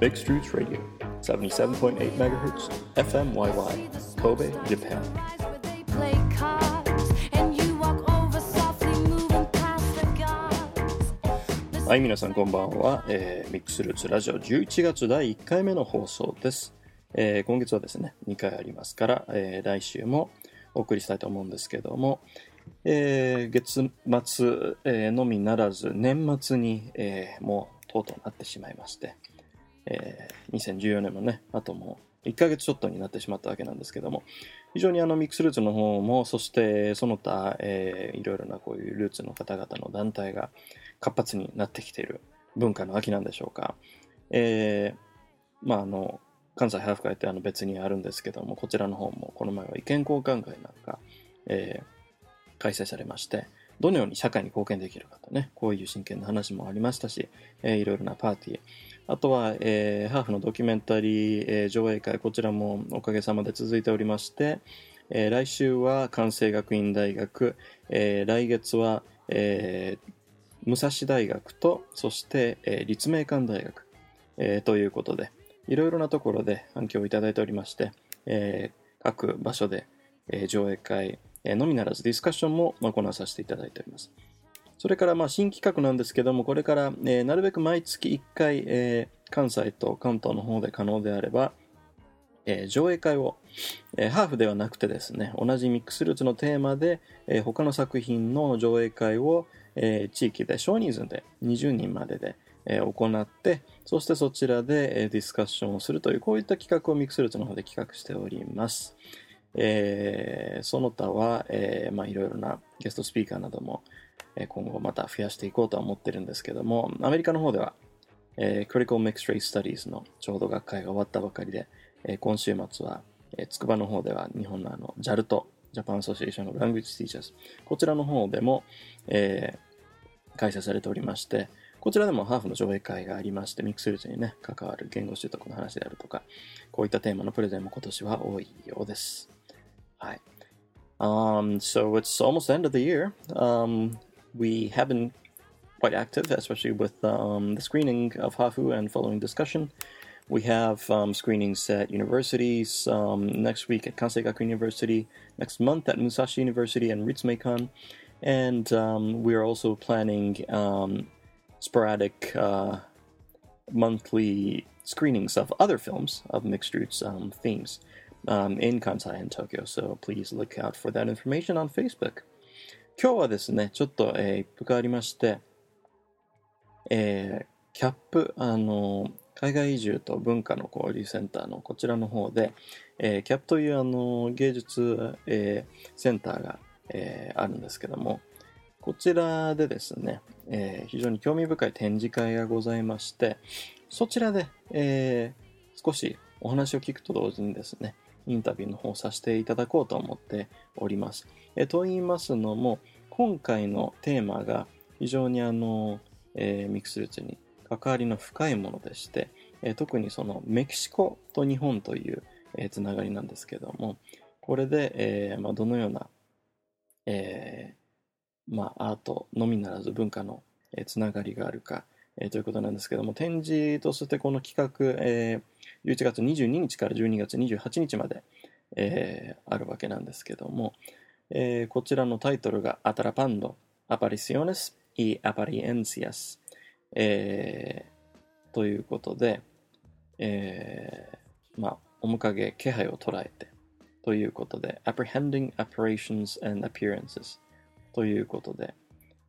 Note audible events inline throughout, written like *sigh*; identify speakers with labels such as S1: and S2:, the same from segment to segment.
S1: Mixed Roots Radio, 77.8 MHz, FMYY, Kobe, Japan. はい、皆さんこんばんは、えーミックスルーツラジオ11月第1回目の放送です。えー今月はですね、2回ありますから、えー来週もお送りしたいと思うんですけども、えー月末、えーのみならず年末に、えーもうとうとうなってしまいまして、えー2014年もね、あともう1ヶ月ちょっとになってしまったわけなんですけども、非常にあのミックスルーツの方も、そしてその他、えーいろいろなこういうルーツの方々の団体が活発になってきている文化の秋なんでしょうか。えーまああの、関西ハーフ会ってあの別にあるんですけども、こちらの方もこの前は意見交換会なんか、えー開催されまして、どのように社会に貢献できるかとね、こういう真剣な話もありましたし、えーいろいろなパーティー、あとは、えーハーフのドキュメンタリー、えー上映会、こちらもおかげさまで続いておりまして、えー来週は関西学院大学、えー来月は、えー武蔵大学と、そして、えー立命館大学、えーということで、いろいろなところで反響をいただいておりまして、えー各場所で、えー上映会、えーのみならずディスカッションも行わさせていただいております。それからまあ新企画なんですけども、これから、えーなるべく毎月1回、えー関西と関東の方で可能であれば、えー上映会を、えーハーフではなくてですね、同じミックスルーツのテーマで、えー他の作品の上映会を、えー地域で少人数で20人までで、えー行って、そしてそちらで、えーディスカッションをするという、こういった企画をミックスルーツの方で企画しております。えーその他は、えーまあ、いろいろなゲストスピーカーなども、今後また増やしていこうとは思ってるんですけども、アメリカの方では、えー、Critical Mixed Race Studies のちょうど学会が終わったばかりで、えー今週末は、えー、筑波の方では日本のあの JALT、Japan Association of Language Teachers、こちらの方でも、えー開催されておりまして、こちらでもハーフの上映会がありまして、ミックスルーツにね、関わる言語習得の話であるとか、こういったテーマのプレゼンも今年は多いようです。はい。Um, so it's almost the end of the year. Um, we have been quite active, especially with um, the screening of Hafu and following discussion. We have um, screenings at universities um, next week at Kansei Gakuin University, next month at Musashi University and Ritsumeikan, and um, we are also planning um, sporadic uh, monthly screenings of other films of mixed roots um, themes in Kansai and Tokyo. So please look out for that information on Facebook. 今日はですね、ちょっと、えー一服ありまして、えーキャップ、あの、海外移住と文化の交流センターのこちらの方で、えーキャップというあの芸術、えーセンターが、えーあるんですけども、こちらでですね、えー非常に興味深い展示会がございまして、そちらで、えー少しお話を聞くと同時にですね、インタビューの方をさせていただこうと思っております。えと言いますのも、今回のテーマが非常にあの、えーミックスルーツに関わりの深いものでして、えー特にそのメキシコと日本という、えーつながりなんですけども、これで、えまあ、どのような、えまあ、アートのみならず文化の、えーつながりがあるか、えということなんですけども、展示としてこの企画、えー11月22日から12月28日まで、えーあるわけなんですけども、えーこちらのタイトルが Atrapando Apariciones y Apariencias、えーということで、えーまあ、面影、気配を捉えてということで Apprehending Apparitions and Appearances ということで、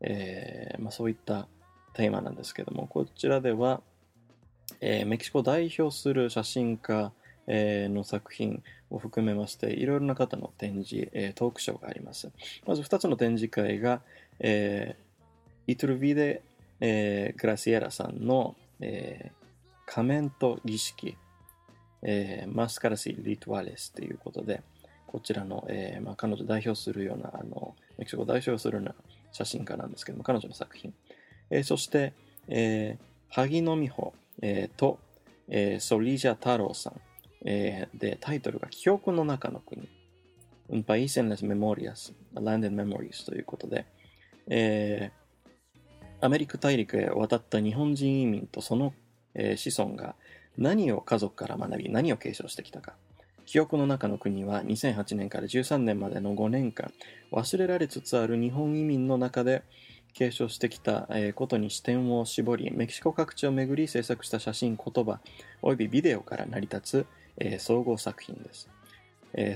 S1: えーまあ、そういったテーマなんですけども、こちらでは、えーメキシコを代表する写真家、えーの作品を含めまして、いろいろな方の展示、えートークショーがあります。まず2つの展示会が、えーイトルビデ、えー、グラシエラさんの、えー、仮面と儀式、えー、マスカラシ・リトワレスということで、こちらの、えーまあ、彼女を代表するような、あの、メキシコを代表するような写真家なんですけども、彼女の作品。えー、そして、えー、萩野美穂、えー、と、えー、ソリジャ太郎さん、えー、で、タイトルが記憶の中の国。Un país en las memorias, A land in memories ということで、えー、アメリカ大陸へ渡った日本人移民とその、えー、子孫が何を家族から学び、何を継承してきたか。記憶の中の国は2008年から13年までの5年間、忘れられつつある日本移民の中で継承してきたことに視点を絞り、メキシコ各地を巡り制作した写真、言葉、およびビデオから成り立つ総合作品です。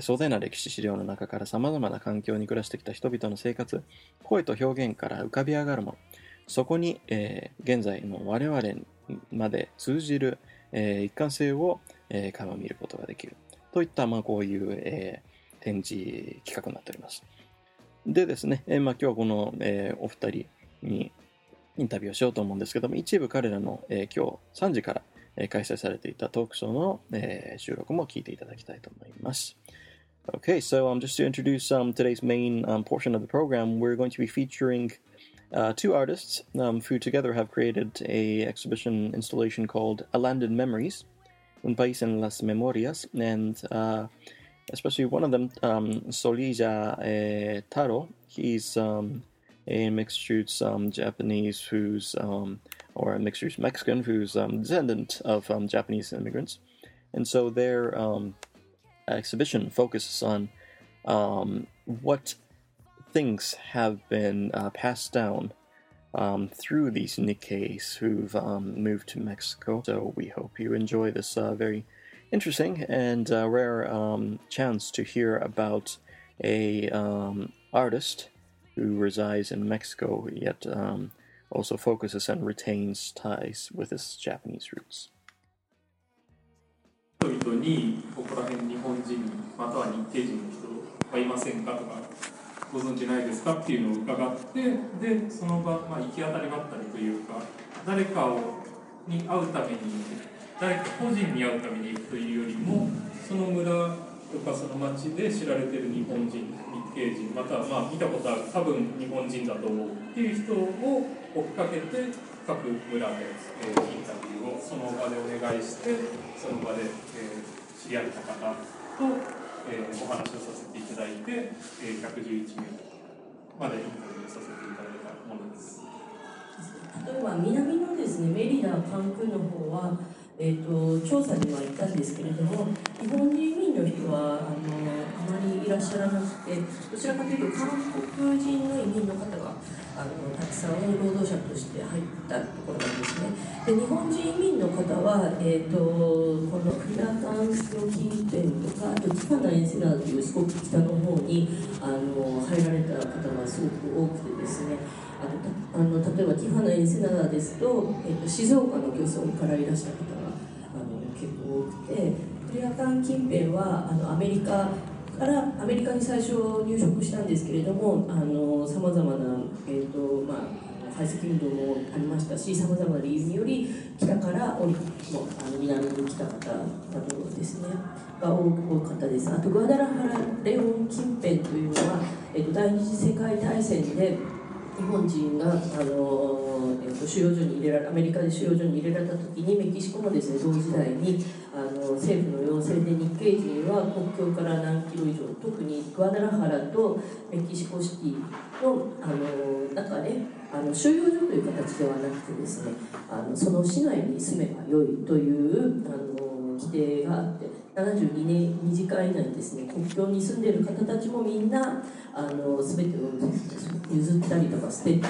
S1: 壮大な歴史資料の中から様々な環境に暮らしてきた人々の生活、声と表現から浮かび上がるもの、そこに、えー、現在の我々まで通じる、え、一貫性を、えー、垣間見ることができる。といった、まあ、こういう、え、展示企画になっております。でですね、えー、まあ、今日はこの、えー、お二人にインタビューをしようと思うんですけども、一部彼らの、えー、今日3時から、えー、開催されていたトークショーの、えー、収録も聞いていただきたいと思います。Okay, so um, just to introduce um, today's main um, portion of the program, we're going to be featuring uh, two artists um, who together have created a exhibition installation called A Land in Memories, Un País en las Memorias, and uh, especially one of them, um, Solija eh, Taro. He's um, a mixed roots um, Japanese who's, um, or a mixed roots Mexican who's um, descendant of um, Japanese immigrants. And so their exhibition focuses on what things have been uh, passed down um, through these Nikkeis who've um, moved to Mexico. So we hope you enjoy this uh, very interesting and uh, rare um, chance to hear about a um, artist who resides in Mexico yet um, also focuses and retains ties with his Japanese roots. 人にここら辺日本人または日系人の人はいませんかとかご存知ないですかっていうのを伺ってでその場、まあ、行き当たりばったりというか誰かをに会うために 誰か個人に会うために行くというよりもその村とかその町で知られてる日本人日系人またはまあ見たことある多分日本人だと思うっていう人を追っかけて各村で、えー、インタビューをその場でお願いしてその場で、えー、知り合った方とえー、お話をさせていただいて、えー、111名までインタビューさせていただいたものです。
S2: 例えば南のですねメリダカンクンの方は、えーと、調査には行ったんですけれども日本人移民の人はあのあまりいらっしゃらなくてどちらかというと韓国人の移民の方があのたくさん労働者として入ったところなんですね。で日本人移民の方は、えーと、このフラタンスの近辺とかあとティファナエンセナーというすごく北の方にあの入られた方がすごく多くてですね。あの例えばティファナエンセナーですと,、えーと、静岡の漁村からいらした方が結構多くてクリアタン近辺はあのアメリカからアメリカに最初入植したんですけれどもさまざまな、えーとまあ、排斥運動もありましたしさまざまな理由により北から降りもあの南に来た方などですねが多かったです。あとグアダラハラレオン近辺というのは、えーと、第二次世界大戦で日本人があの、えーと、収容所に入れられアメリカで収容所に入れられた時にメキシコもですね同時代にあの政府の要請で日系人は国境から何キロ以上特にグアダラハラとメキシコシティのあの中であの収容所という形ではなくてですねあのその市内に住めばよいというあの規定があって72年2時間以内にですね国境に住んでいる方たちもみんなあの全てを譲ったりとか捨てて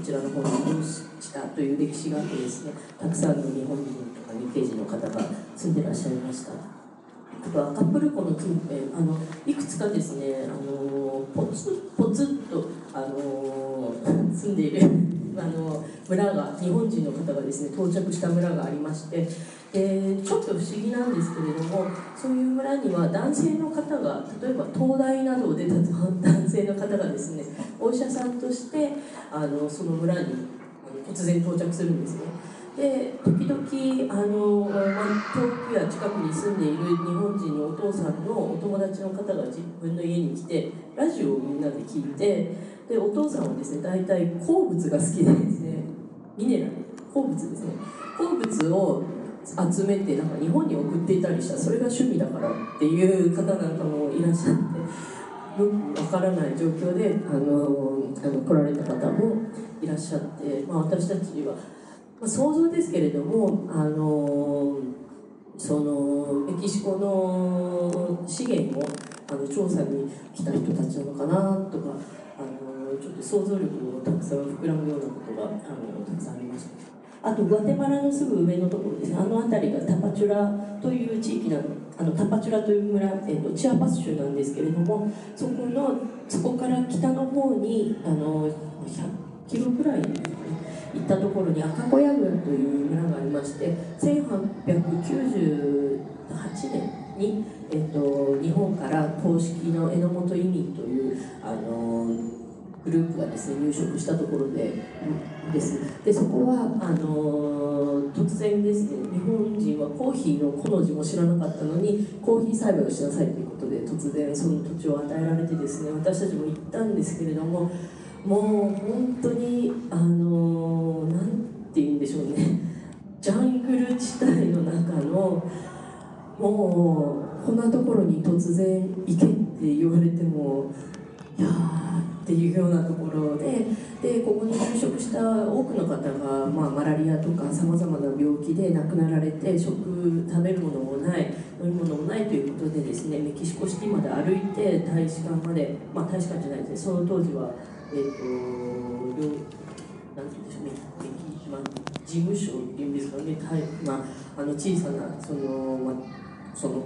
S2: こちらの方に移動したという歴史があってですねたくさんの日本人とか日系人の方が住んでらっしゃいました。あとはカップル湖の近辺あのいくつかですねあのポツポツっとあの *laughs* 住んでいるあの村が日本人の方がですね到着した村がありましてでちょっと不思議なんですけれどもそういう村には男性の方が例えば東大などを出た男性の方がですねお医者さんとしてあのその村に突然到着するんですね。で時々あの、まあ、遠くや近くに住んでいる日本人のお父さんのお友達の方が自分の家に来てラジオをみんなで聞いてでお父さんはですね大体鉱物が好きでですねミネラル鉱物ですね鉱物を集めてなんか日本に送っていたりしたそれが趣味だからっていう方なんかもいらっしゃってよくわからない状況であのあの来られた方もいらっしゃって、まあ、私たちは、まあ、想像ですけれどもあのそのメキシコの資源をあの調査に来た人たちなのかなとかあのちょっと想像力をたくさん膨らむようなことがあのたくさんありました。あとグアテマラのすぐ上のところですね。あの辺りがタパチュラという地域なのあのタパチュラという村、えーと、チアパス州なんですけれどもそこのそこから北の方にあの100キロぐらい、ね、行ったところに赤小屋郡という村がありまして1898年に、えーと、日本から公式の榎本移民というあのグループがですね入植したところでですでそこはあの突然ですね日本人はコーヒーのこの字も知らなかったのにコーヒー栽培をしなさいということで突然その土地を与えられてですね私たちも行ったんですけれどももう本当にあのなんて言うんでしょうね。ジャングル地帯の中のもうこんなところに突然行けって言われてもいやっていうようなところででここに就職した多くの方が、まあ、マラリアとかさまざまな病気で亡くなられて食食べるものもない飲み物もないということでですねメキシコシティまで歩いて大使館まで、まあ、大使館じゃないですねその当時は、えーと、なんて言うんでしょうメキ、まあ、事務所っていうんですかね、まあ、あの小さなその、まあ、その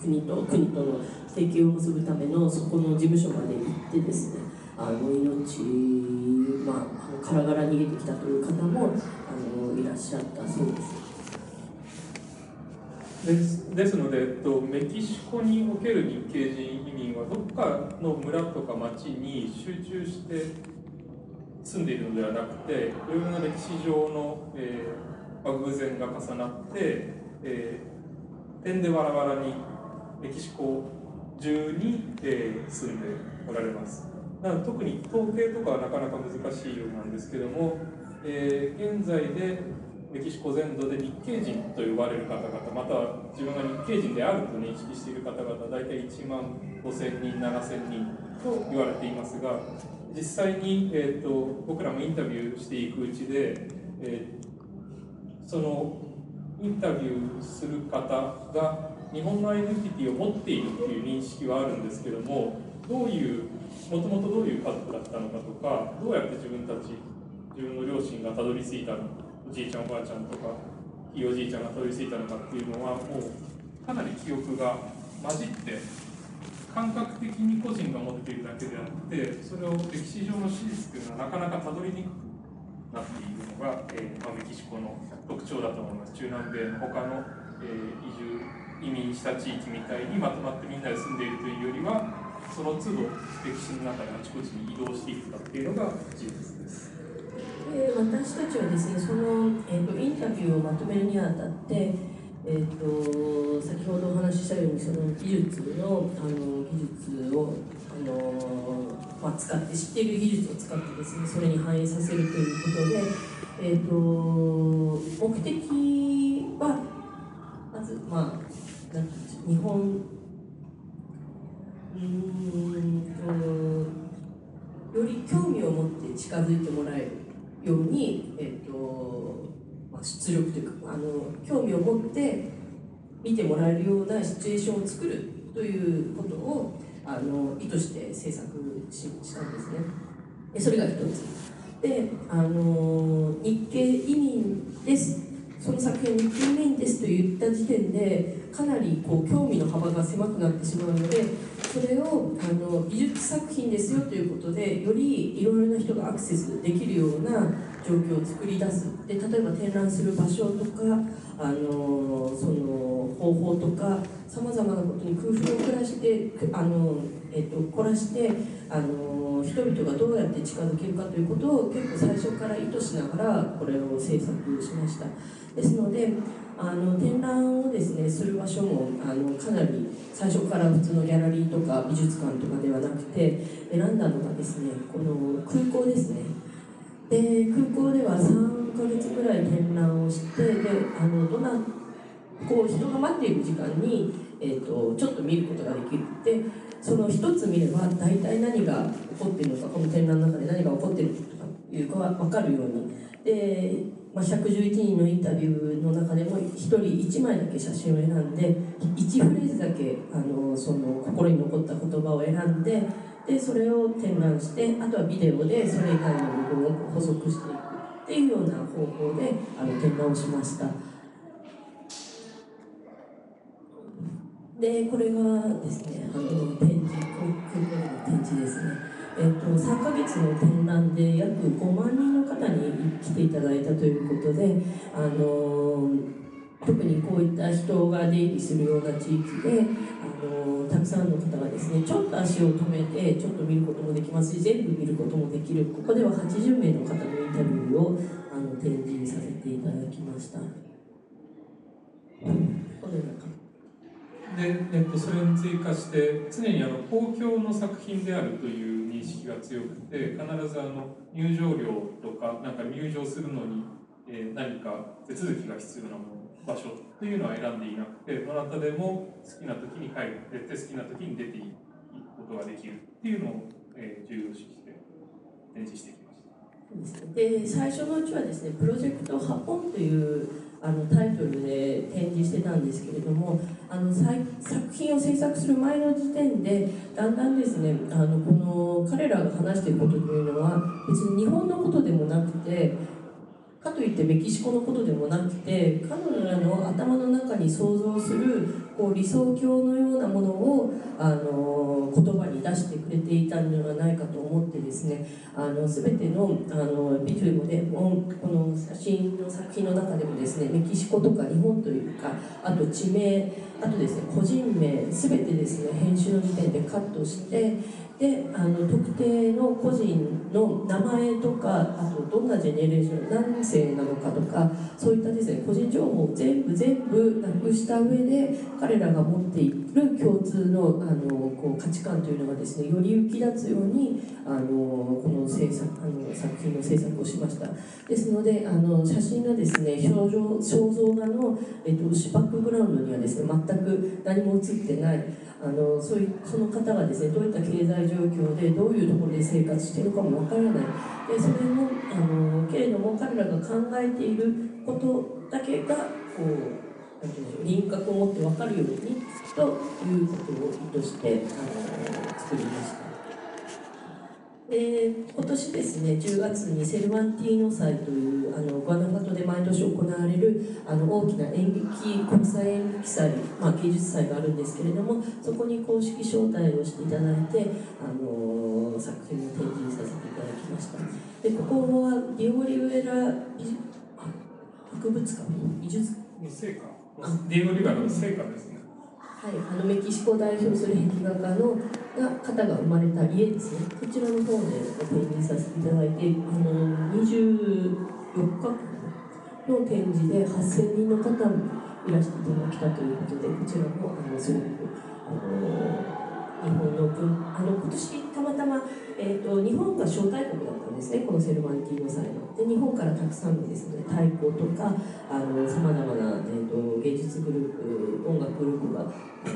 S2: 国と国との提携を結ぶためのそこの事務所まで行ってですねあの命、まあ、からがら逃げてきたという方もあのいらっしゃったそうです。
S3: ですですので、えっと、メキシコにおける日系人移民はどこかの村とか町に集中して住んでいるのではなくていろいろな歴史上の、えー、偶然が重なって、えー、点でバラバラにメキシコ中に、えー、住んでおられます。なので特に統計とかはなかなか難しいようなんですけども、えー、現在でメキシコ全土で日系人と呼ばれる方々または自分が日系人であると認識している方々大体1万5000人7000人と言われていますが実際に、えーと、僕らもインタビューしていくうちで、えー、そのインタビューする方が日本のアイデンティティを持っているという認識はあるんですけどもどういうもともとどういう家族だったのかとかどうやって自分たち自分の両親がたどり着いたのおじいちゃんおばあちゃんとかひいおじいちゃんがたどり着いたのかっていうのはもうかなり記憶が混じって感覚的に個人が持っているだけであってそれを歴史上の史実というのはなかなかたどりにくくなっているのが、えーまあ、メキシコの特徴だと思います。中南米の他の、えー、移住移民した地域みたいにまとまってみんなで住んでいるというよりはその都度歴史の中であちこちに移動していくかっていうのが事実です。
S2: で私たちはですねその、えーと、インタビューをまとめるにあたって、えーと、先ほどお話ししたようにその技術のあの技術をあの、まあ、使って知っている技術を使ってですねそれに反映させるということで、えーと、目的はまずまあ日本うんより興味を持って近づいてもらえるように、えーとまあ、出力というかあの興味を持って見てもらえるようなシチュエーションを作るということをあの意図して制作ししたんですね。でそれが一つ。であの日系移民ですその作品に近面ですと言った時点でかなりこう興味の幅が狭くなってしまうのでそれをあの美術作品ですよということでよりいろいろな人がアクセスできるような状況を作り出す。で例えば展覧する場所とかあのその方法とかさまざまなことに工夫を凝らしてあの、えっと、凝らしてあの人々がどうやって近づけるかということを結構最初から意図しながらこれを制作しました。ですのであの展覧をですねする場所もあのかなり最初から普通のギャラリーとか美術館とかではなくて選んだのがですねこの空港ですね。で空港では3ヶ月ぐらい展覧をしてであのどんなこう人が待っている時間に、えーと、ちょっと見ることができる。でその一つ見れば大体何が起こっているのかこの展覧の中で何が起こっているとかいうか分かるようにで、まあ、111人のインタビューの中でも1人1枚だけ写真を選んで1フレーズだけあのその心に残った言葉を選んででそれを展覧してあとはビデオでそれ以外の部分を補足していくっていうような方法であの展覧をしました。でこれがですねあのえっと、3ヶ月の展覧で約5万人の方に来ていただいたということであの特にこういった人が出入りするような地域であのたくさんの方がですねちょっと足を止めてちょっと見ることもできますし全部見ることもできるここでは80名の方のインタビューをあの展示させていただきました。
S3: で、えっと、それに追加して常にあの公共の作品であるという認識が強くて必ずあの入場料とかなんか入場するのに、えー、何か手続きが必要なもの場所っていうのは選んでいなくてどなたでも好きな時に帰ってて好きな時に出ていくことができるっていうのを、えー、重要視して展示してきま
S2: した。で最初のうちはですねプロジェクト「ハポン」というあのタイトルで展示してたんですけれどもあの作品を制作する前の時点でだんだんですねあのこの彼らが話していることというのは別に日本のことでもなくてかといってメキシコのことでもなくて彼らの頭の中に想像するこう理想郷のようなものをあの言葉に出してくれていたのではないかと思ってですねあの全てのあのビデオでこの写真の作品の中でもですねメキシコとか日本というかあと地名あとですね個人名全てですね編集の時点でカットしてであの特定の個人の名前とかあとどんなジェネレーション何世なのかとかそういったですね個人情報を全部全部なくした上で彼らが持っている共通のあのこう価値観というのがですねより浮き立つようにあのこの制作あの作品の制作をしました。ですのであの写真がですね表情肖像画の、えっと、バックグラウンドにはですね全く何も写ってないあのそういうその方がですねどういった経済状況でどういうところで生活してるかもわからないでそれもあのけれども彼らが考えていることだけがこう輪郭を持って分かるようにということを意図してあの作りました。で今年ですね10月にセルバンティーノ祭というあのグアナファトで毎年行われるあの大きな演劇国際演劇祭、まあ、芸術祭があるんですけれどもそこに公式招待をしていただいてあの作品を展示させていただきました。でここはディオリウェラ博物館？美術
S3: 成果ディオリウェラの成果ですね
S2: はい、あのメキシコを代表する壁画家のが方が生まれた家ですね。こちらの方で展示させていただいてあの24日の展示で8000人の方もいらしていただきたということでこちらもあのすごくあの日本の文あの今年たまたま、えーと、日本が招待国だったんですねこのセルバンティーノ祭の。で日本からたくさんのですね太鼓とかさまざまな、えーと、芸術グループ音楽グループがあの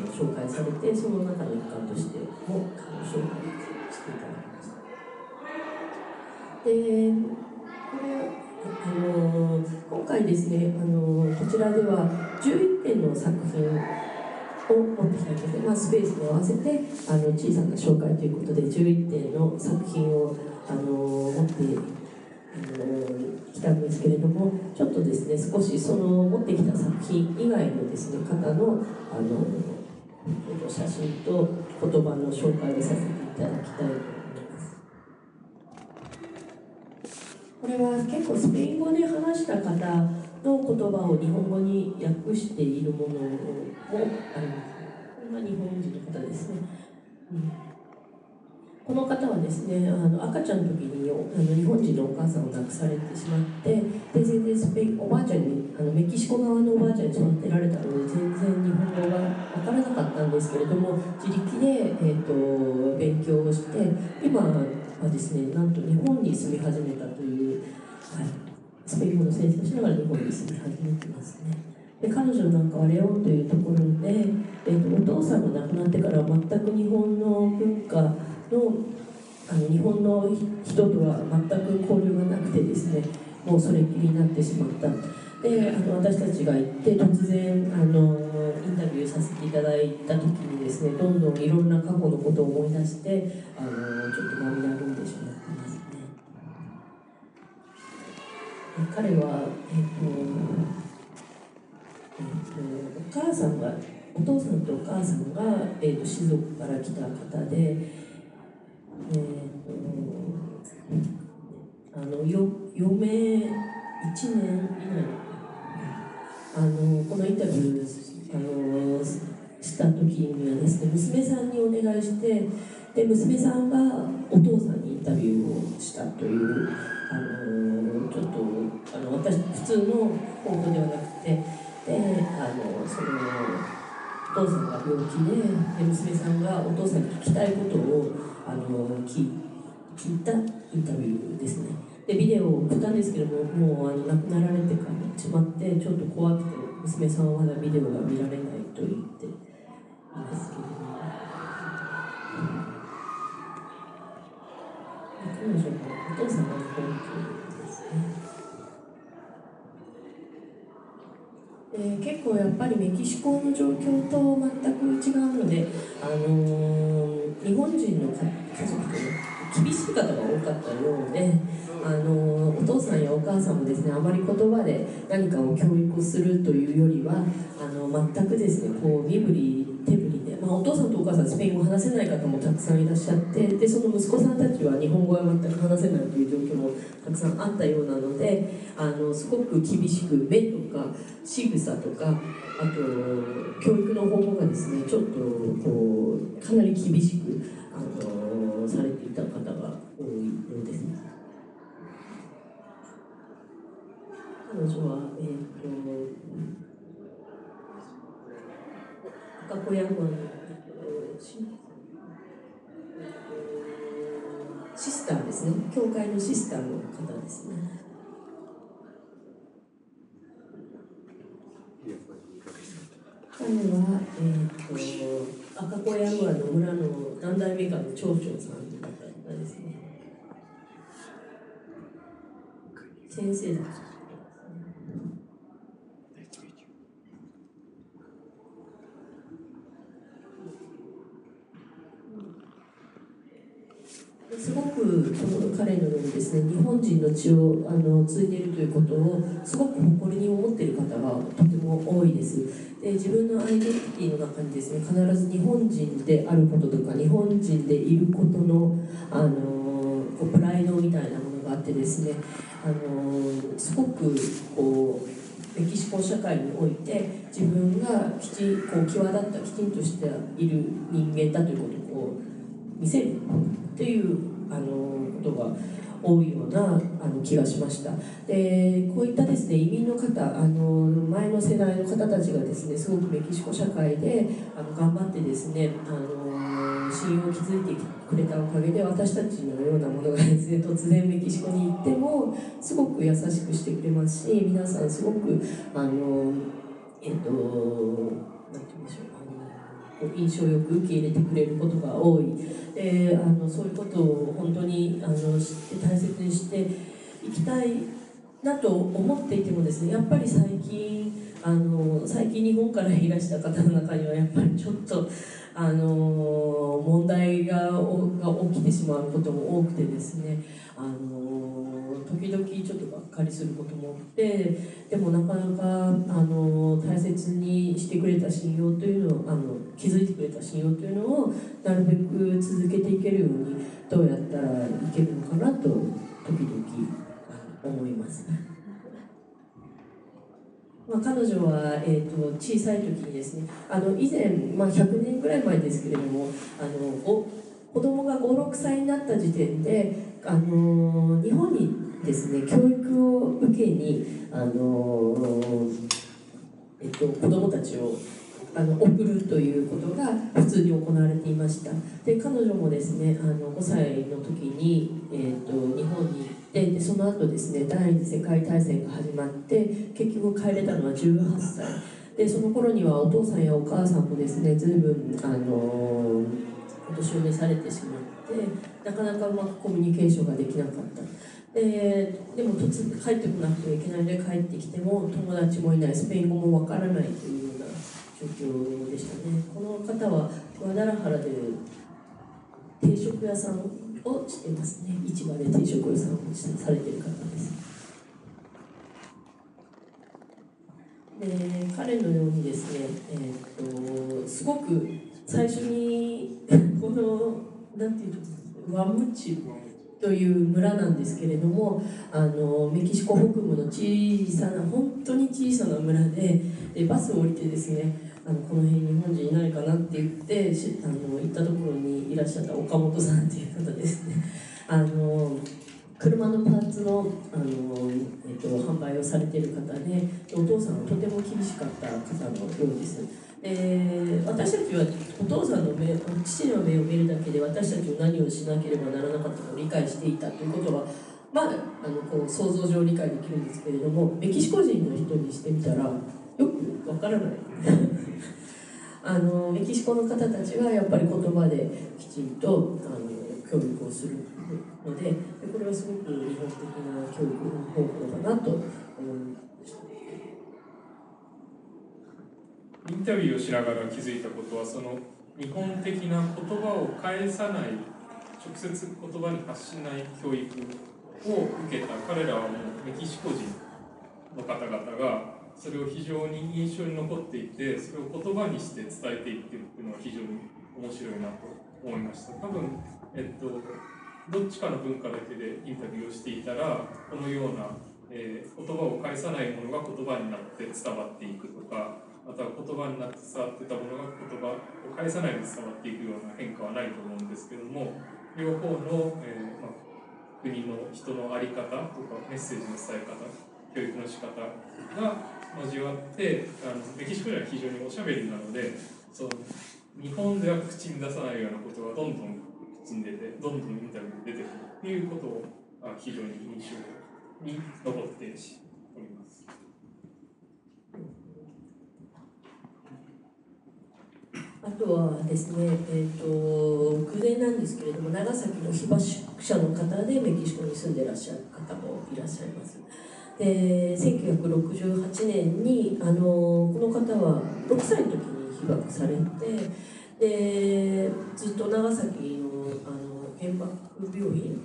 S2: 紹介されてその中の一環としてもあの紹介していただきました。でこれあの今回ですねあのこちらでは11点の作品を持ってきたので、まあ、スペースに合わせてあの小さな紹介ということで11点の作品をあの持ってあのきたんですけれどもちょっとですね少しその持ってきた作品以外のですね方のあの写真と言葉の紹介をさせていただきたいと思います。これは結構スペイン語で話した方の言葉を日本語に訳しているものもあります。これは日本人の方ですね、うん。この方はですねあの赤ちゃんの時にあの日本人のお母さんを亡くされてしまってで全然スペインおばあちゃんにあのメキシコ側のおばあちゃんに育てられたので全然日本語が分からなかったんですけれども自力で、えーと、勉強をして今はですねなんと日本に住み始めたという、はい、スペイン語の先生をしながら日本に住み始めてますね。で彼女なんかはレオンというところで、えーと、お父さんが亡くなってから全く日本の文化のあの日本の人とは全く交流がなくてですねもうそれっきりになってしまったであの私たちが行って突然あのインタビューさせていただいた時にですねどんどんいろんな過去のことを思い出してあのちょっと涙ぐんでしまって彼は、えっ、ー、とえーと、お母さんがお父さんとお母さんが、えーと、と士族から来た方でえーと、あのよ余命1年以内あのこのインタビューあのした時にはですね娘さんにお願いしてで娘さんがお父さんにインタビューをしたというあのちょっとあの私普通の方法ではなくてであのそのお父さんが病気でで娘さんがお父さんに聞きたいことをあの聞聞いたインタビューですね。でビデオを送ったんですけどももうあの亡くなられてからしまってちょっと怖くて娘さんはまだビデオが見られないと言っていますけれども。彼女のお父さんが日本でねえ結構やっぱりメキシコの状況と全く違うので、あのー、日本人の家族厳しい方が多かったようで、あのー、お父さんやお母さんもですねあまり言葉で何かを教育するというよりはあの全くですねこう身振り手振りで、まあ、お父さんとお母さんスペイン語話せない方もたくさんいらっしゃってでその息子さんたちは日本語は全く話せないという状況もたくさんあったようなのであのすごく厳しく目とか仕草とかあと教育の方法がですねちょっとこうかなり厳しくあのされていた方が多いようです。彼女は、えーと、赤子山のシスターですね。教会のシスターの方ですね。彼は、えーと、赤子屋村の村の何代目かの町長さんだったですね。先生だすごくその彼のようにですね日本人の血をあの継いでいるということをすごく誇りに思っている方がとても多いです。で自分のアイデンティティの中にですね必ず日本人であることとか日本人でいることのあのこうプライドみたいなものがあってですねあのすごくこうメキシコ社会において自分がきちこう際立ったきちんとしている人間だということを見せる。というあのことが多いようなあの気がしました。でこういったですね移民の方あの前の世代の方たちがですねすごくメキシコ社会であの頑張ってですねあの信用を築いてくれたおかげで私たちのようなものがですね突然メキシコに行ってもすごく優しくしてくれますし皆さんすごくあのえっと何て言うんでしょう。印象よく受け入れてくれることが多い、えー、あのそういうことを本当にあの知って大切にしていきたいなと思っていてもですねやっぱり最近あの最近日本からいらした方の中にはやっぱりちょっとあの問題がが起きてしまうことも多くてですねあの時々ちょっとがっかりすることもあってでもなかなかあの大切にしてくれた信用というのをあの気づいてくれた信用というのをなるべく続けていけるようにどうやったらいけるのかなと時々思います。まあ、彼女は、えーと、小さい時にですねあの以前、まあ、100年ぐらい前ですけれどもあのお子供が56歳になった時点であの日本にですね教育を受けにあの、えっと、子供たちをあの送るということが普通に行われていました。で彼女もですねあの5歳の時に、えーと、日本に行ってでその後ですね第二次世界大戦が始まって結局帰れたのは18歳。でその頃にはお父さんやお母さんもですね随分あのお年を召されてしまってなかなかうまくコミュニケーションができなかった。ででも突然帰ってこなくていけないで帰ってきても友達もいないスペイン語もわからないというような状況でしたね。この方はグアダラハラで定食屋さんをしてますね。市場で定食屋さんをされてる方です。で彼のようにですね、えーと、すごく最初に *laughs* このなんていうのワムチという村なんですけれどもあのメキシコ北部の小さな本当に小さな村ででバスを降りてですねあのこの辺日本人いないかなって言ってあの行ったところにいらっしゃった岡本さんっていう方ですね。あの車のパーツのあの、えっと、販売をされている方でお父さんはとても厳しかった方のようです。で私たちはお父さんの目父の目を見るだけで私たちは何をしなければならなかったかを理解していたということはまあ、あのこう想像上理解できるんですけれどもメキシコ人の人にしてみたらよくわからない。*laughs* あのメキシコの方たちはやっぱり言葉できちんとあの教育をするのでこれはすごく日本的な教育方法だなと思います
S3: インタビューをしながら気づいたことはその日本的な言葉を返さない直接言葉に発しない教育を受けた彼らはもうメキシコ人の方々がそれを非常に印象に残っていてそれを言葉にして伝えていってるっていうのは非常に面白いなと思いました。多分、えっと、どっちかの文化だけでインタビューをしていたらこのような、えー、言葉を返さないものが言葉になって伝わっていくとかまた言葉になって伝わってたものが言葉を返さないで伝わっていくような変化はないと思うんですけども両方の、えーまあ、国の人の在り方とかメッセージの伝え方教育の仕方が交わってあのメキシコでは非常におしゃべりなのでその日本では口に出さないようなことがどんどん口に出てどんどんインタビューに出てくるということを非常に印象に残っております。
S2: あとはですね、えーと、偶然なんですけれども長崎の被爆者の方でメキシコに住んでらっしゃる方もいらっしゃいます。で1968年にあのこの方は6歳の時に被爆されてでずっと長崎のあの原爆病院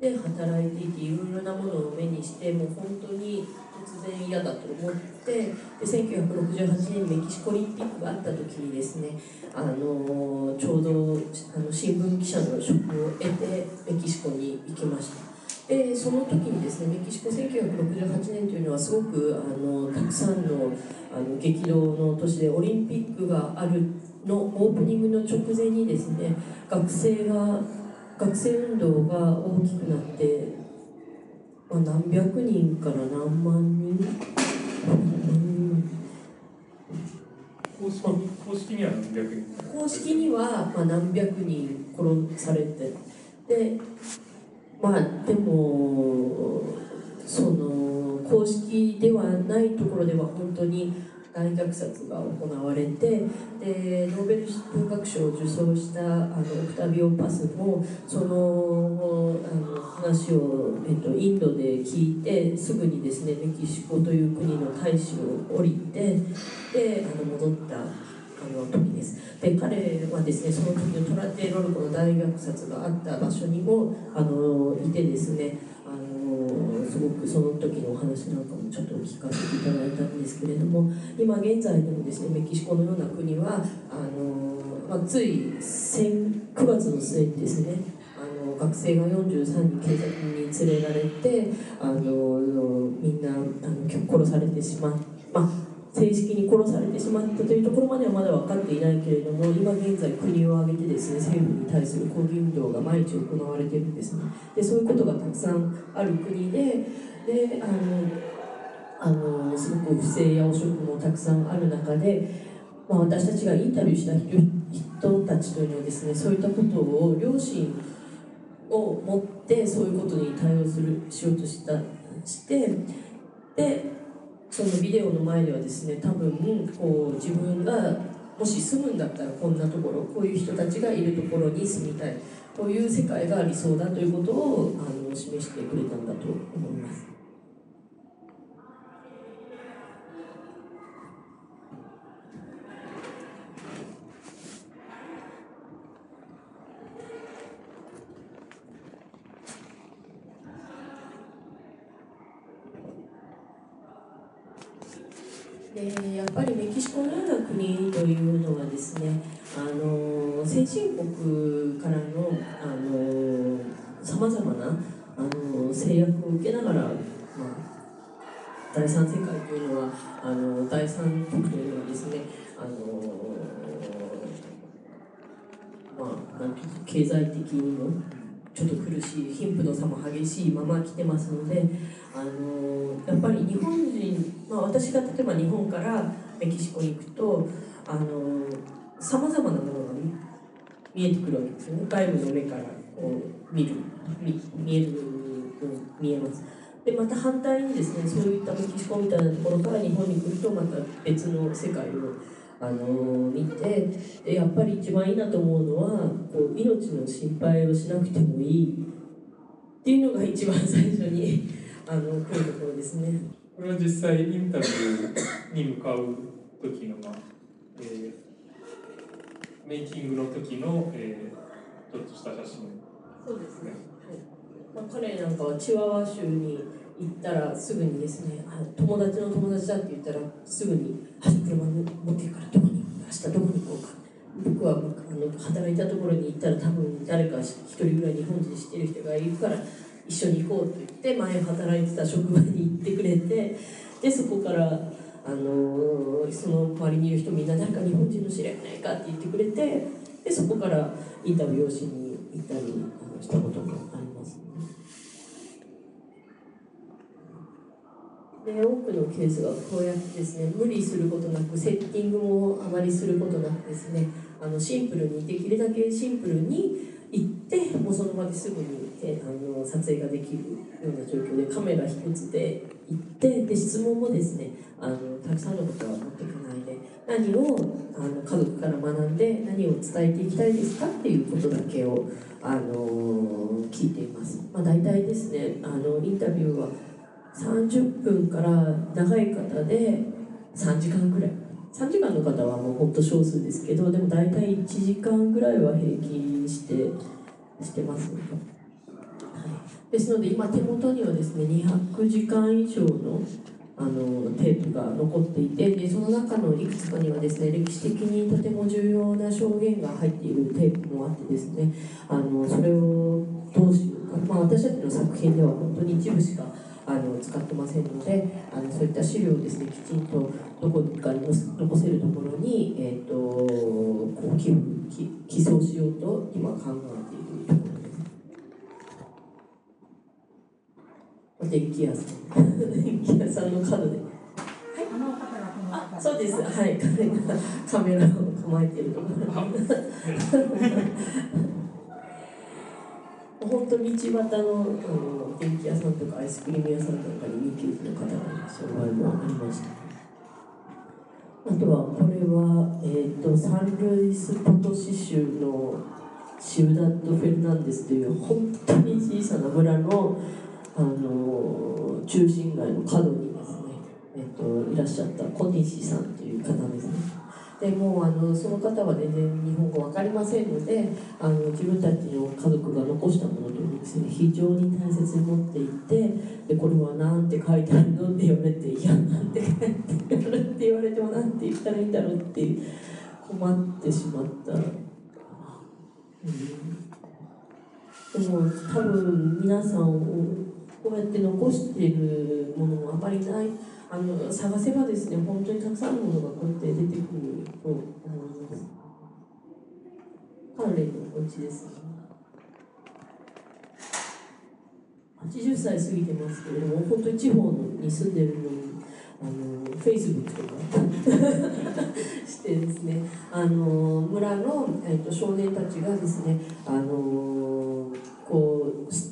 S2: で働いていていろいろなものを目にしてもう本当に突然嫌だと思ってで1968年メキシコオリンピックがあった時にですねあのちょうどあの新聞記者の職を得てメキシコに行きました。でその時にですねメキシコ1968年というのはすごくあのたくさんのあの激動の年でオリンピックがあるのオープニングの直前にですね学生が学生運動が大きくなって、まあ、何百人から何万人、
S3: 公式公式には何百人？
S2: 公式にはまあ何百人殺されて。でまあでもその公式ではないところでは本当に大虐殺が行われてでノーベル文学賞を受賞したあのオクタビオ・パスもそのあの話を、えっと、インドで聞いてすぐにですねメキシコという国の大使を降りてであの戻ったあの時です。で彼はですねその時のトラテロルコの大虐殺があった場所にもあのいてですねすごくその時のお話なんかもちょっとお聞かせていただいたんですけれども今現在でもですねメキシコのような国はあの、まあ、つい9月の末にですねあの学生が43人警察に連れられてあのみんなあの殺されてしまっまあ正式に殺されてしまったというところまではまだ分かっていないけれども今現在国を挙げてですね政府に対する抗議運動が毎日行われてるんですね。でそういうことがたくさんある国でであのあのすごく不正や汚職もたくさんある中で、まあ、私たちがインタビューした人たちというのはですねそういったことを両親を持ってそういうことに対応するしようとしたしてでそのビデオの前ではですね多分こう自分がもし住むんだったらこんなところこういう人たちがいるところに住みたいこういう世界が理想だということをあの示してくれたんだと思います。でやっぱりメキシコのような国というのはですねあの先進国からのさまざまなあの制約を受けながら、まあ、第三世界というのはあの第三国というのはですねあの、まあ、なん経済的にもちょっと苦しい貧富の差も激しいまま来てますのであのやっぱり日本人、まあ、私が例えば日本からメキシコに行くとさまざまなものが見えてくるわけですよね。外部の目からこう見る見見える見えます。でまた反対にですねそういったメキシコみたいなところから日本に来るとまた別の世界をあの見てでやっぱり一番いいなと思うのはこう命の心配をしなくてもいい。っていうのが一番最初に *laughs* あの来るところですね。
S3: これは実際インタビューに向かう時の、まあえー、メイキングの時の、えー、ちょっとした写真。
S2: そうですね、はいまあ、彼なんかはチワワ州に行ったらすぐにですねあ友達の友達だって言ったらすぐに「車持っていくからどこに明日どこに行こうか」僕はあの働いたところに行ったら多分誰か一人ぐらい日本人知ってる人がいるから一緒に行こうと言って前働いてた職場に行ってくれてでそこからあのその周りにいる人みんな誰か日本人の知り合いないかって言ってくれてでそこからインタビューをしに行ったりしたこともありますね。で多くのケースがこうやってですね無理することなくセッティングもあまりすることなくですねあのシンプルにできるだけシンプルに行ってもうその場ですぐにえあの撮影ができるような状況でカメラ一つで行ってで質問もですねあのたくさんのことは持っていかないで何をあの家族から学んで何を伝えていきたいですかっていうことだけをあの聞いています、まあ、大体ですねあのインタビューは30分から長い方で3時間ぐらい。3時間の方はもうほんと少数ですけどでも大体1時間ぐらいは平均してしてます、ね。ですので今手元にはですね200時間以上のあのテープが残っていてでその中のいくつかにはですね歴史的にとても重要な証言が入っているテープもあってですねあのそれをどうしようか、まあ、私たちの作品では本当に一部しかあの使ってませんのであのそういった資料をですねきちんとどこかに残せるところに、えーと、こう寄寄贈しようと今考えているところ電気屋さん。電気屋さんの角で。あそうです。はい。カメラを構えているところ本当道端のあの電気屋さんとかアイスクリーム屋さんとかに日系の方が障害もありました。あとはこれは、えーと、サンルイス・ポトシ州のシウダッド・フェルナンデスという本当に小さな村のあの中心街の角にですね、えっと、いらっしゃった小西さんという方ですね。でもうあのその方は全然日本語分かりませんのであの自分たちの家族が残したものというのをですね非常に大切に持っていてでこれは何て書いてあるのって言われていやなんて書いてあるって言われてもなんて言ったらいいんだろうって困ってしまった。うんでも多分皆さんこうやって残しているものもあまりない。あの探せばですね本当にたくさんのものがこうやって出てくると思います。関連のお家です。80歳過ぎてますけれども本当に地方に住んでるのにあのフェイスブックとか *laughs* してですねあの村の、えーと、少年たちがですねあの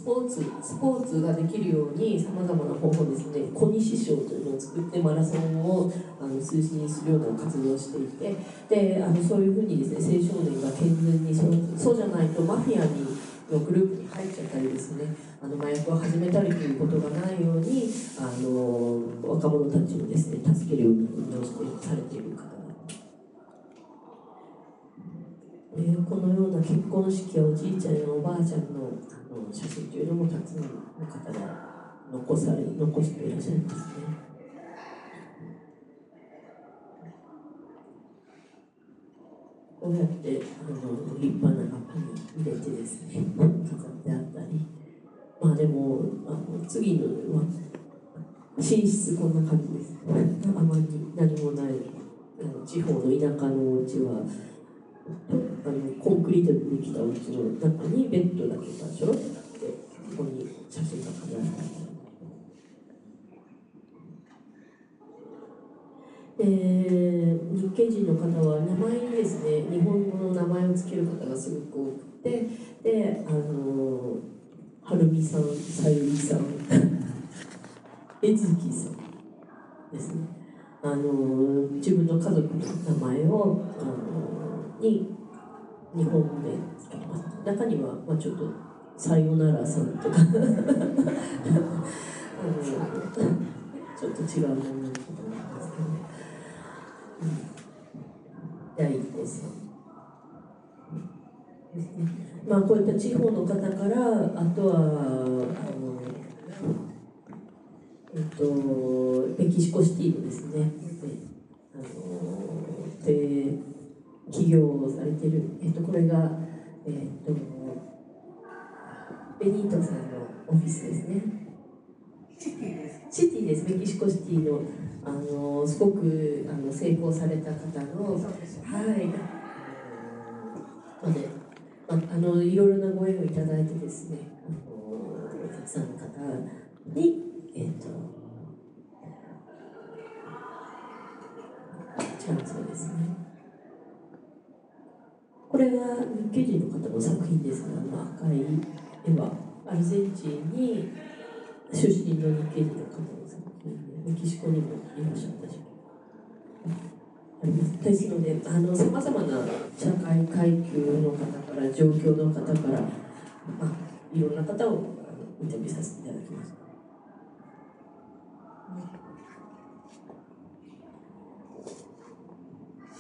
S2: ポーツスポーツができるようにさまざまな方法ですね小西賞というのを作ってマラソンをあの推進するような活動をしていてであのそういうふうにですね青少年が健全にそうそうじゃないとマフィアにのグループに入っちゃったりですねあの麻薬を始めたりということがないようにあの若者たちをですね助けるように運動してされている方えー、このような結婚式やおじいちゃんやおばあちゃんのの写真というのもたくさんの方が残され残していらっしゃいますね。こうやってあの立派な箱に入れてですね飾ってあったりまあでもあの次のは寝室こんな感じですあまり何もないあの地方の田舎のお家はあのコンクリートでできたお家の中にベッドだけがちょろっとあってここに写真が飾られてえー、日系人の方は名前にですね日本語の名前を付ける方がすごく多くてであのはるみさんさゆりさんえずきさんですねあの自分の家族の名前をあのに日本で付けます中には、まあ、ちょっと「さよならさん」とか。あのちょっと違うものとかなんですけど、うん、第一ですです。ねまあこういった地方の方からあとはあのえっとメキシコシティのですねあの起業をされてる、えっと、これが、えっと、ベニートさんのオフィスですね。シティです。シティです。メキシコシティの、あの、すごく、あの、成功された方の。はい。ので、まあ、あの、いろいろなご縁をいただいてですね。あの、たくさんの方に、えっと。チャンスをですね。これが日系人の方の作品ですが、まあ、赤い絵はアルゼンチンに出身の日系人の方の作品でメキシコにもいらっしゃった時期ありますですのでさまざまな社会階級の方から状況の方から、まあ、いろんな方をインタビューさせていただきました。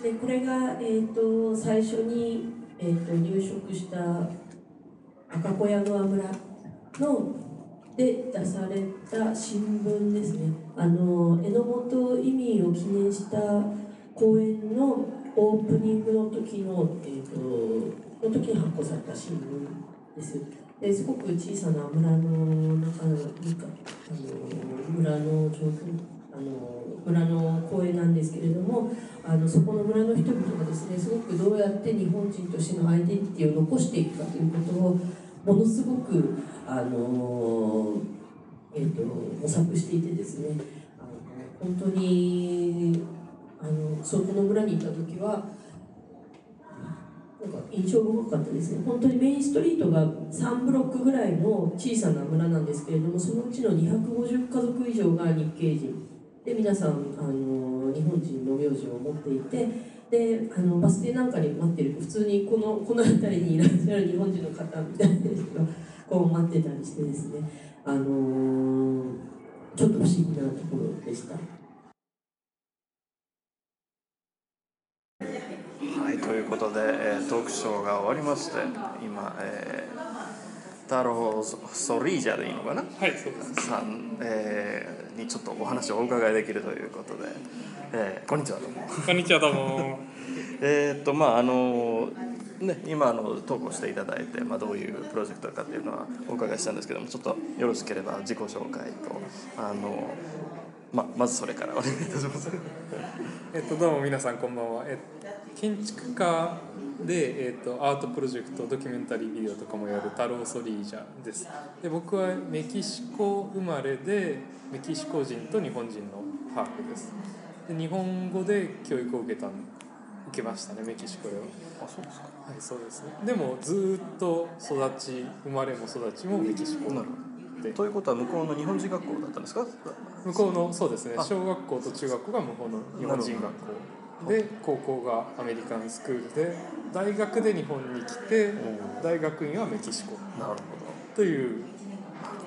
S2: でこれが、えーと、最初に、えーと、入植した赤小屋川村ので出された新聞ですね。あの榎本移民を記念した公演のオープニングの時の,、えーと、の時に発行された新聞です。ですごく小さな村の中のあの村の状況あの村の公園なんですけれどもあのそこの村の人々がですねすごくどうやって日本人としてのアイデンティティを残していくかということをものすごくあの、えーと、模索していてですねあの本当にあのそこの村にいた時はなんか印象が深かったですね。本当にメインストリートが3ブロックぐらいの小さな村なんですけれどもそのうちの250家族以上が日系人。で皆さんあの日本人の名字を持っていてであのバス停なんかに待ってると普通にこのこの辺りにいらっしゃる日本人の方みたいな人がこう待ってたりしてですねあのちょっと不思議なところでした。
S1: はいということで、えートークショーが終わりまして今、えー、タロソリージャでいいのかな？
S3: はいそうです。
S1: さん、えーにちょっとお話をお伺いできるということで、えーこんにちはどうも。
S3: こんにちはどうも。*laughs*
S1: えーっとまああのね今あの投稿していただいて、まあ、どういうプロジェクトかっていうのはお伺いしたんですけどもちょっとよろしければ自己紹介とあの、まあ、まずそれから。お願いいたします。
S3: えっとどうも皆さんこんばんは。え建築家で、えっと、アートプロジェクトドキュメンタリービデオとかもやるタロー・ソリージャです。で僕はメキシコ生まれでメキシコ人と日本人のハーフです。で日本語で教育を受けた受けましたねメキシコでは。
S1: あそうですか。
S3: はいそうです。ねでもずーっと育ち生まれも育ちもメキシコ。
S1: なる
S3: で。
S1: ということは向こうの日本人学校だったんですか？
S3: 向こうのそうですね。
S1: あ。
S3: 小学校と中学校が向こうの日本人学校。で高校がアメリカンスクールで大学で日本に来て大学院はメキシコ。
S1: なるほど。
S3: という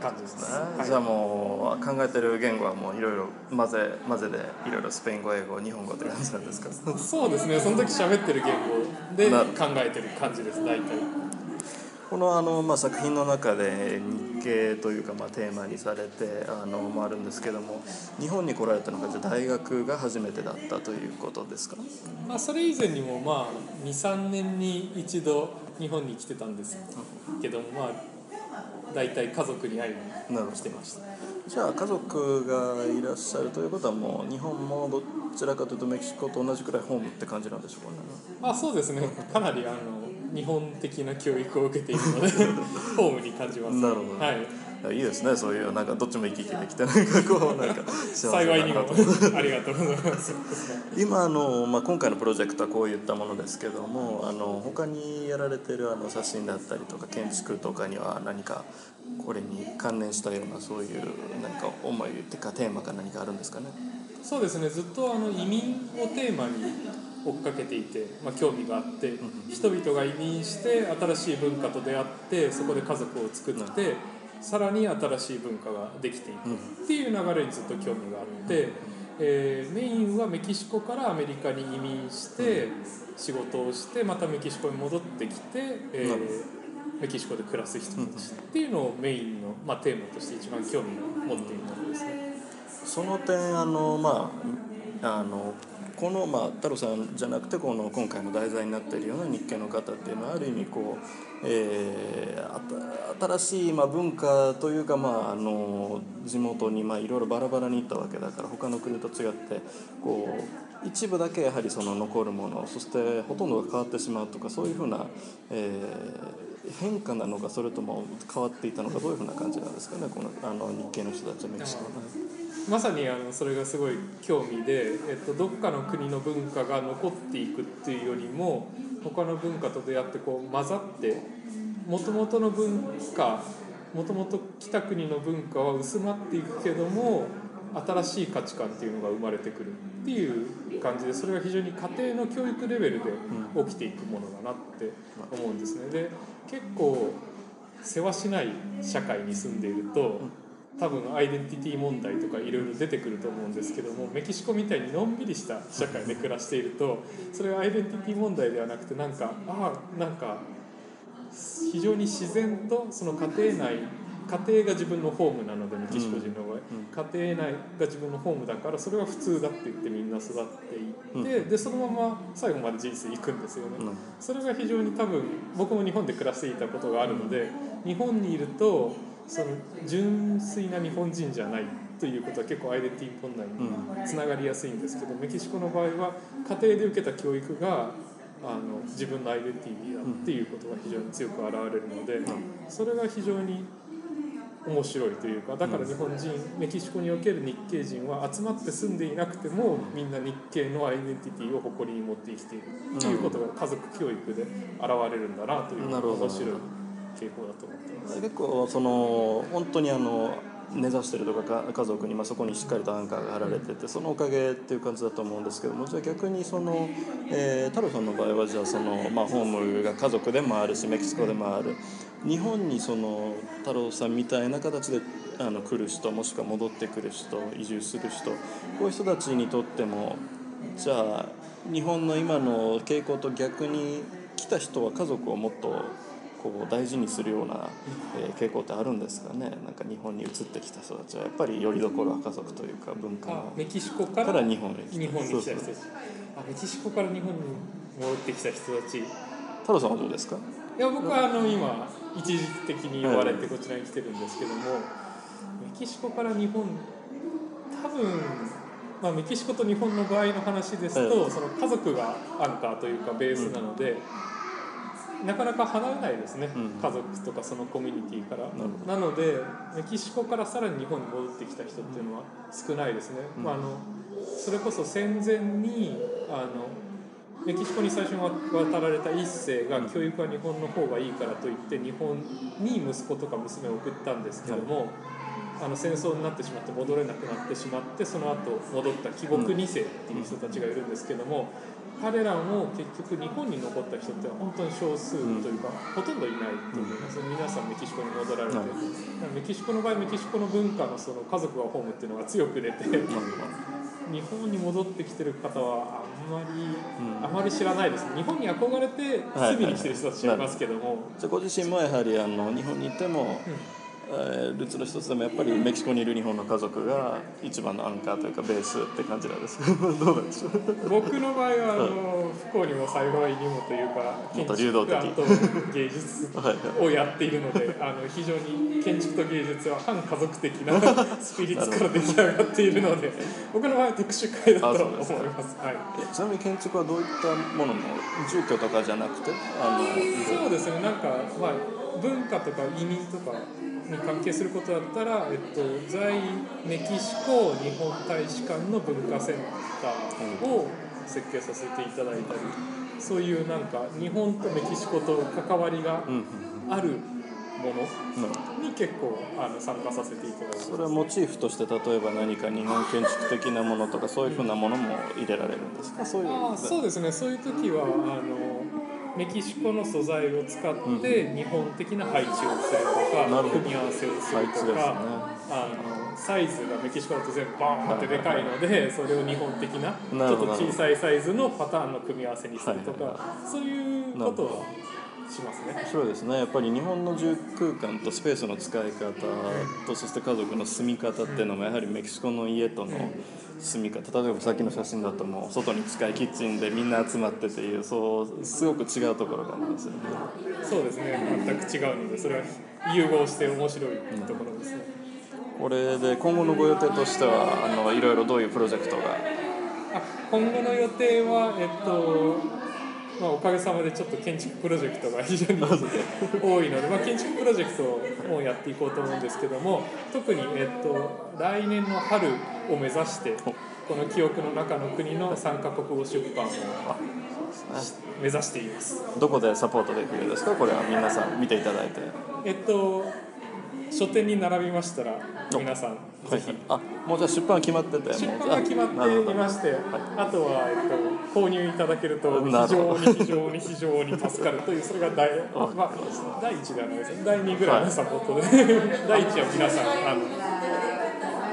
S3: 感じですね、はい。
S1: じゃあもう考えてる言語はもういろいろ混ぜ混ぜでいろいろスペイン語英語日本語って感じなんですか？
S3: そうですね。その時喋ってる言語で
S1: な
S3: 考えてる感じです大体
S1: このあの、まあ、作品の中で日系というか、まあ、テーマにされてあのもあるんですけども日本に来られたのがじゃあ大学が初めてだったということですか？
S3: まあそれ以前にもまあ23年に一度日本に来てたんですけどもまあ大体家族に会いに来てました
S1: じゃあ家族がいらっしゃるということはもう日本もど。ちらかというとメキシコと同じくらいホームって感じなんでしょうかね
S3: まあそうですねかなりあの日本的な教育を受けているので *laughs* ホームに感じます。
S1: なるほど。
S3: はい。
S1: いやいいですね。そういうなんかどっちも行き来できてなんかこうなんか幸
S3: いにも
S1: と
S3: ありがとうございます。*laughs*
S1: 今あの、まあ、今回のプロジェクトはこういったものですけどもあの他にやられてるあの写真だったりとか建築とかには何かこれに関連したようなそういう何か思いっていうかテーマか何かあるんですかね？
S3: そうですね。ずっとあの移民をテーマに追っかけていて、まあ、興味があって人々が移民して新しい文化と出会ってそこで家族を作ってさらに新しい文化ができていく。っていう流れにずっと興味があって、えーメインはメキシコからアメリカに移民して仕事をしてまたメキシコに戻ってきて、えーメキシコで暮らす人たちっていうのをメインの、まあ、テーマとして一番興味を持っているものですね。
S1: その点あのまああのこの、まあ、太郎さんじゃなくてこの今回の題材になっているような日系の方っていうのはある意味こう、えー新しい、まあ、文化というか、まあ、あの地元に、まあ、いろいろバラバラに行ったわけだから他の国と違ってこう一部だけやはりその残るものそしてほとんどが変わってしまうとかそういうふうな、えー変化なのかそれとも変わっていたのかどういうふうな感じなんですかねこのあの日系の人たちメキシコの。
S3: まさにあのそれがすごい興味で、えっと、どっかの国の文化が残っていくっていうよりも他の文化と出会ってこう混ざってもともとの文化もともと来た国の文化は薄まっていくけども新しい価値観っていうのが生まれてくるっていう感じでそれが非常に家庭の教育レベルで起きていくものだなって思うんですね。で結構世話しない社会に住んでいると多分アイデンティティ問題とかいろいろ出てくると思うんですけどもメキシコみたいにのんびりした社会で暮らしているとそれはアイデンティティ問題ではなくてなんかああなんか非常に自然とその家庭内家庭が自分のホームなのでメキシコ人の場合、家庭内が自分のホームだからそれは普通だって言ってみんな育っていって、でそのまま最後まで人生いくんですよね、
S1: うん。
S3: それが非常に多分僕も日本で暮らしていたことがあるので、日本にいるとその純粋な日本人じゃないということは結構アイデンティティ問題につながりやすいんですけど、メキシコの場合は家庭で受けた教育があの自分のアイデンティティだっていうことが非常に強く現れるので、それが非常に面白いというかだから日本人、メキシコにおける日系人は集まって住んでいなくてもみんな日系のアイデンティティを誇りに持って生きているっていうことが家族教育で現れるんだなという面白い傾向だと思ってます。
S1: 結構その本当にあの根ざしてるとか家族に、まあ、そこにしっかりとアンカーが張られててそのおかげっていう感じだと思うんですけどもじゃあ逆にその、え太郎さんの場合はじゃあその、まあ、ホームが家族でもあるしメキシコでもある。日本にその太郎さんみたいな形であの来る人もしくは戻ってくる人移住する人こういう人たちにとってもじゃあ日本の今の傾向と逆に来た人は家族をもっとこう大事にするような、えー傾向ってあるんですかね。なんか日本に移ってきた人たちは。やっぱりよりどころは家族というか文化
S3: メキシコか
S1: からら日本に来た。
S3: 日本に来た人たち。あメキシコから日本に戻ってきた人たち。い
S1: 太郎さんはどうですか？
S3: や僕はあの今一時的に呼ばれてこちらに来てるんですけども、メキシコから日本多分、まあ、メキシコと日本の場合の話ですと、
S1: はい
S3: その家族がアンカーというかベースなので、なかなか離れないですね、
S1: うん。
S3: 家族とかそのコミュニティから。なのでメキシコからさらに日本に戻ってきた人っていうのは少ないですね、
S1: うん。
S3: まあ、あのそれこそ戦前にあのメキシコに最初に渡られた一世が教育は日本の方がいいからといって日本に息子とか娘を送ったんですけども、あの戦争になってしまって戻れなくなってしまってその後戻った帰国2世っていう人たちがいるんですけども、彼らも結局日本に残った人って本当に少数というか、ほとんどいないと思います、皆さん。メキシコに戻られて、
S1: はい。
S3: メキシコの場合メキシコの文化のその家族がホームっていうのが強く出て日本に戻ってきてる方はあんまり、
S1: うん。
S3: あまり知らないです。ね日本に憧れて
S1: はい
S3: 隅に来てる人たちがいますけども、
S1: じゃあご自身もやはりあの日本にいても、えールーツの一つでもやっぱりメキシコにいる日本の家族が一番のアンカーというかベースって感じなんです。け *laughs* どどうなんでしょう？
S3: 僕の場合はあの不幸にも幸いにもというか建築と芸術
S1: はい *laughs*
S3: をやっているのであの非常に建築と芸術は反家族的な *laughs* スピリッツから出来上がっているので僕の場合は特殊会だと
S1: あ
S3: 思いま
S1: す。
S3: はい。
S1: えちなみに建築はどういったものの住居とかじゃなくてあの
S3: そうですね。なんか、まあ、文化とか移民とかに関係することだったら、えっと、在メキシコ日本大使館の文化センターを設計させていただいたりそういうなんか日本とメキシコと関わりがあるも
S1: うん。
S3: のに結構あの参加させていただいて
S1: それはモチーフとして例えば何か日本建築的なものとかそういうふうなものも入れられるんですか？そういう
S3: そうですね。そういう時はあのメキシコの素材を使って日本的な配置をするとか、組み合わせをするとか、あのサイズがメキシコだと全部バーンってでかいのでそれを日本的なちょっと小さいサイズのパターンの組み合わせにするとか、
S1: はい。
S3: そういうことはしますね。
S1: そうですねやっぱり日本の住空間とスペースの使い方とそして家族の住み方っていうのもやはりメキシコの家との住み方例えばさっきの写真だともう外に近いキッチンでみんな集まってっていうそうすごく違うところがありますよね
S3: そうですね全く違うのでそれは融合して面白いところですね。
S1: これで今後のご予定としてはあのいろいろどういうプロジェクトが
S3: あ今後の予定は、えっとまあ、おかげさまでちょっと建築プロジェクトが非常に多いので、まあ、建築プロジェクトをやっていこうと思うんですけども特に、えっと、来年の春を目指してこの記憶の中の国の3カ国語出版を目指しています。
S1: どこでサポートできるんですか？これは皆さん見ていただいて。
S3: えっと書店に並びましたら皆さんぜひ
S1: あもうじゃあ出版は決まってて。
S3: 出版が決まっていまして、あとは、えっと、購入いただけると非常に非常に非常に助かるというそれが第,、まあ、第1ではないですね第2ぐらいのサポートで、第1は皆さんあの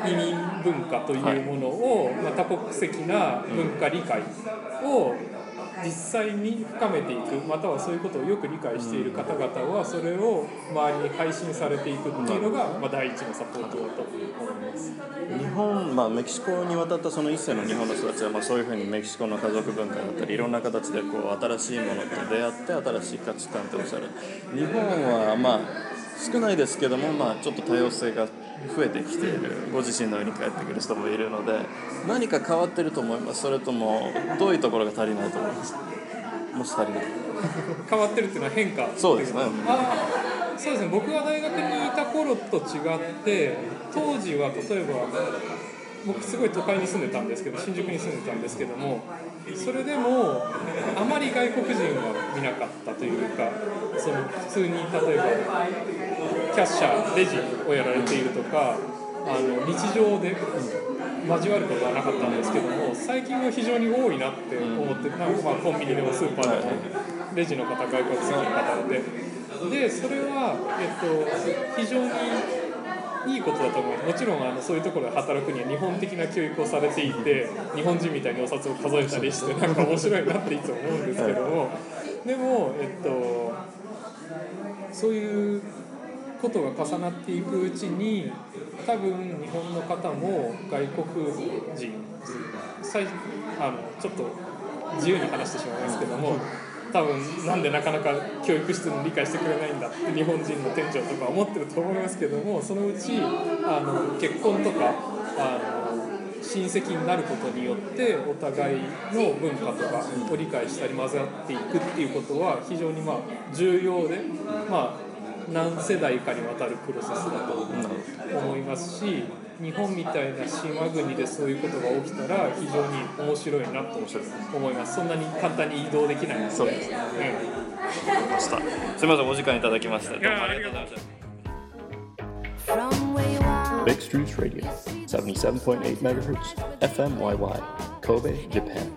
S3: 移民文化というものを、まあ、多国籍な文化理解を実際に深めていくまたはそういうことをよく理解している方々はそれを周りに配信されていくっていうのが、まあ、第一のサポートだと思います。
S1: 日本、まあ、メキシコに渡ったその一世の日本の人たちは、まあ、そういうふうにメキシコの家族文化だったりいろんな形でこう新しいものと出会って新しい価値観っておっしゃる日本はまあ少ないですけども、まあ、ちょっと多様性が増えてきているご自身のように帰ってくる人もいるので何か変わってると思います？それともどういうところが足りないと思います？もし足りない？*laughs*
S3: 変わってるっていうのは変化？
S1: そうですね。
S3: そうですね。僕が大学にいた頃と違って当時は例えば僕すごい都会に住んでたんですけど新宿に住んでたんですけどもそれでもあまり外国人は見なかったというかその普通に例えばキャッシャーレジをやられているとかあの日常で交わることはなかったんですけども最近は非常に多いなって思って、なんかまあコンビニでもスーパーでもレジの方外国籍の方で。でそれは、えっと、非常にいいことだと思います。もちろんあのそういうところで働くには日本的な教育をされていて日本人みたいにお札を数えたりしてなんか面白いなっていつも思うんですけども。でもえっとそういうことが重なっていくうちに多分日本の方も外国人最あのちょっと自由に話してしまいますけども多分なんでなかなか教育しても理解してくれないんだって日本人の店長とか思ってると思いますけどもそのうちあの結婚とかあの親戚になることによってお互いの文化とかを理解したり混ざっていくっていうことは非常にまあ重要でまあ何世代かにわたるプロセスだと思いますし日本みたいな島国でそういうことが起きたら非常に面白いなと思います。そんなに簡単に移動できないので。
S1: そうですね。
S3: うん
S1: した。すみませんお時間いただきましてどうもありがとうございました Big Streets Radio 77.8 MHz FMYY Kobe Japan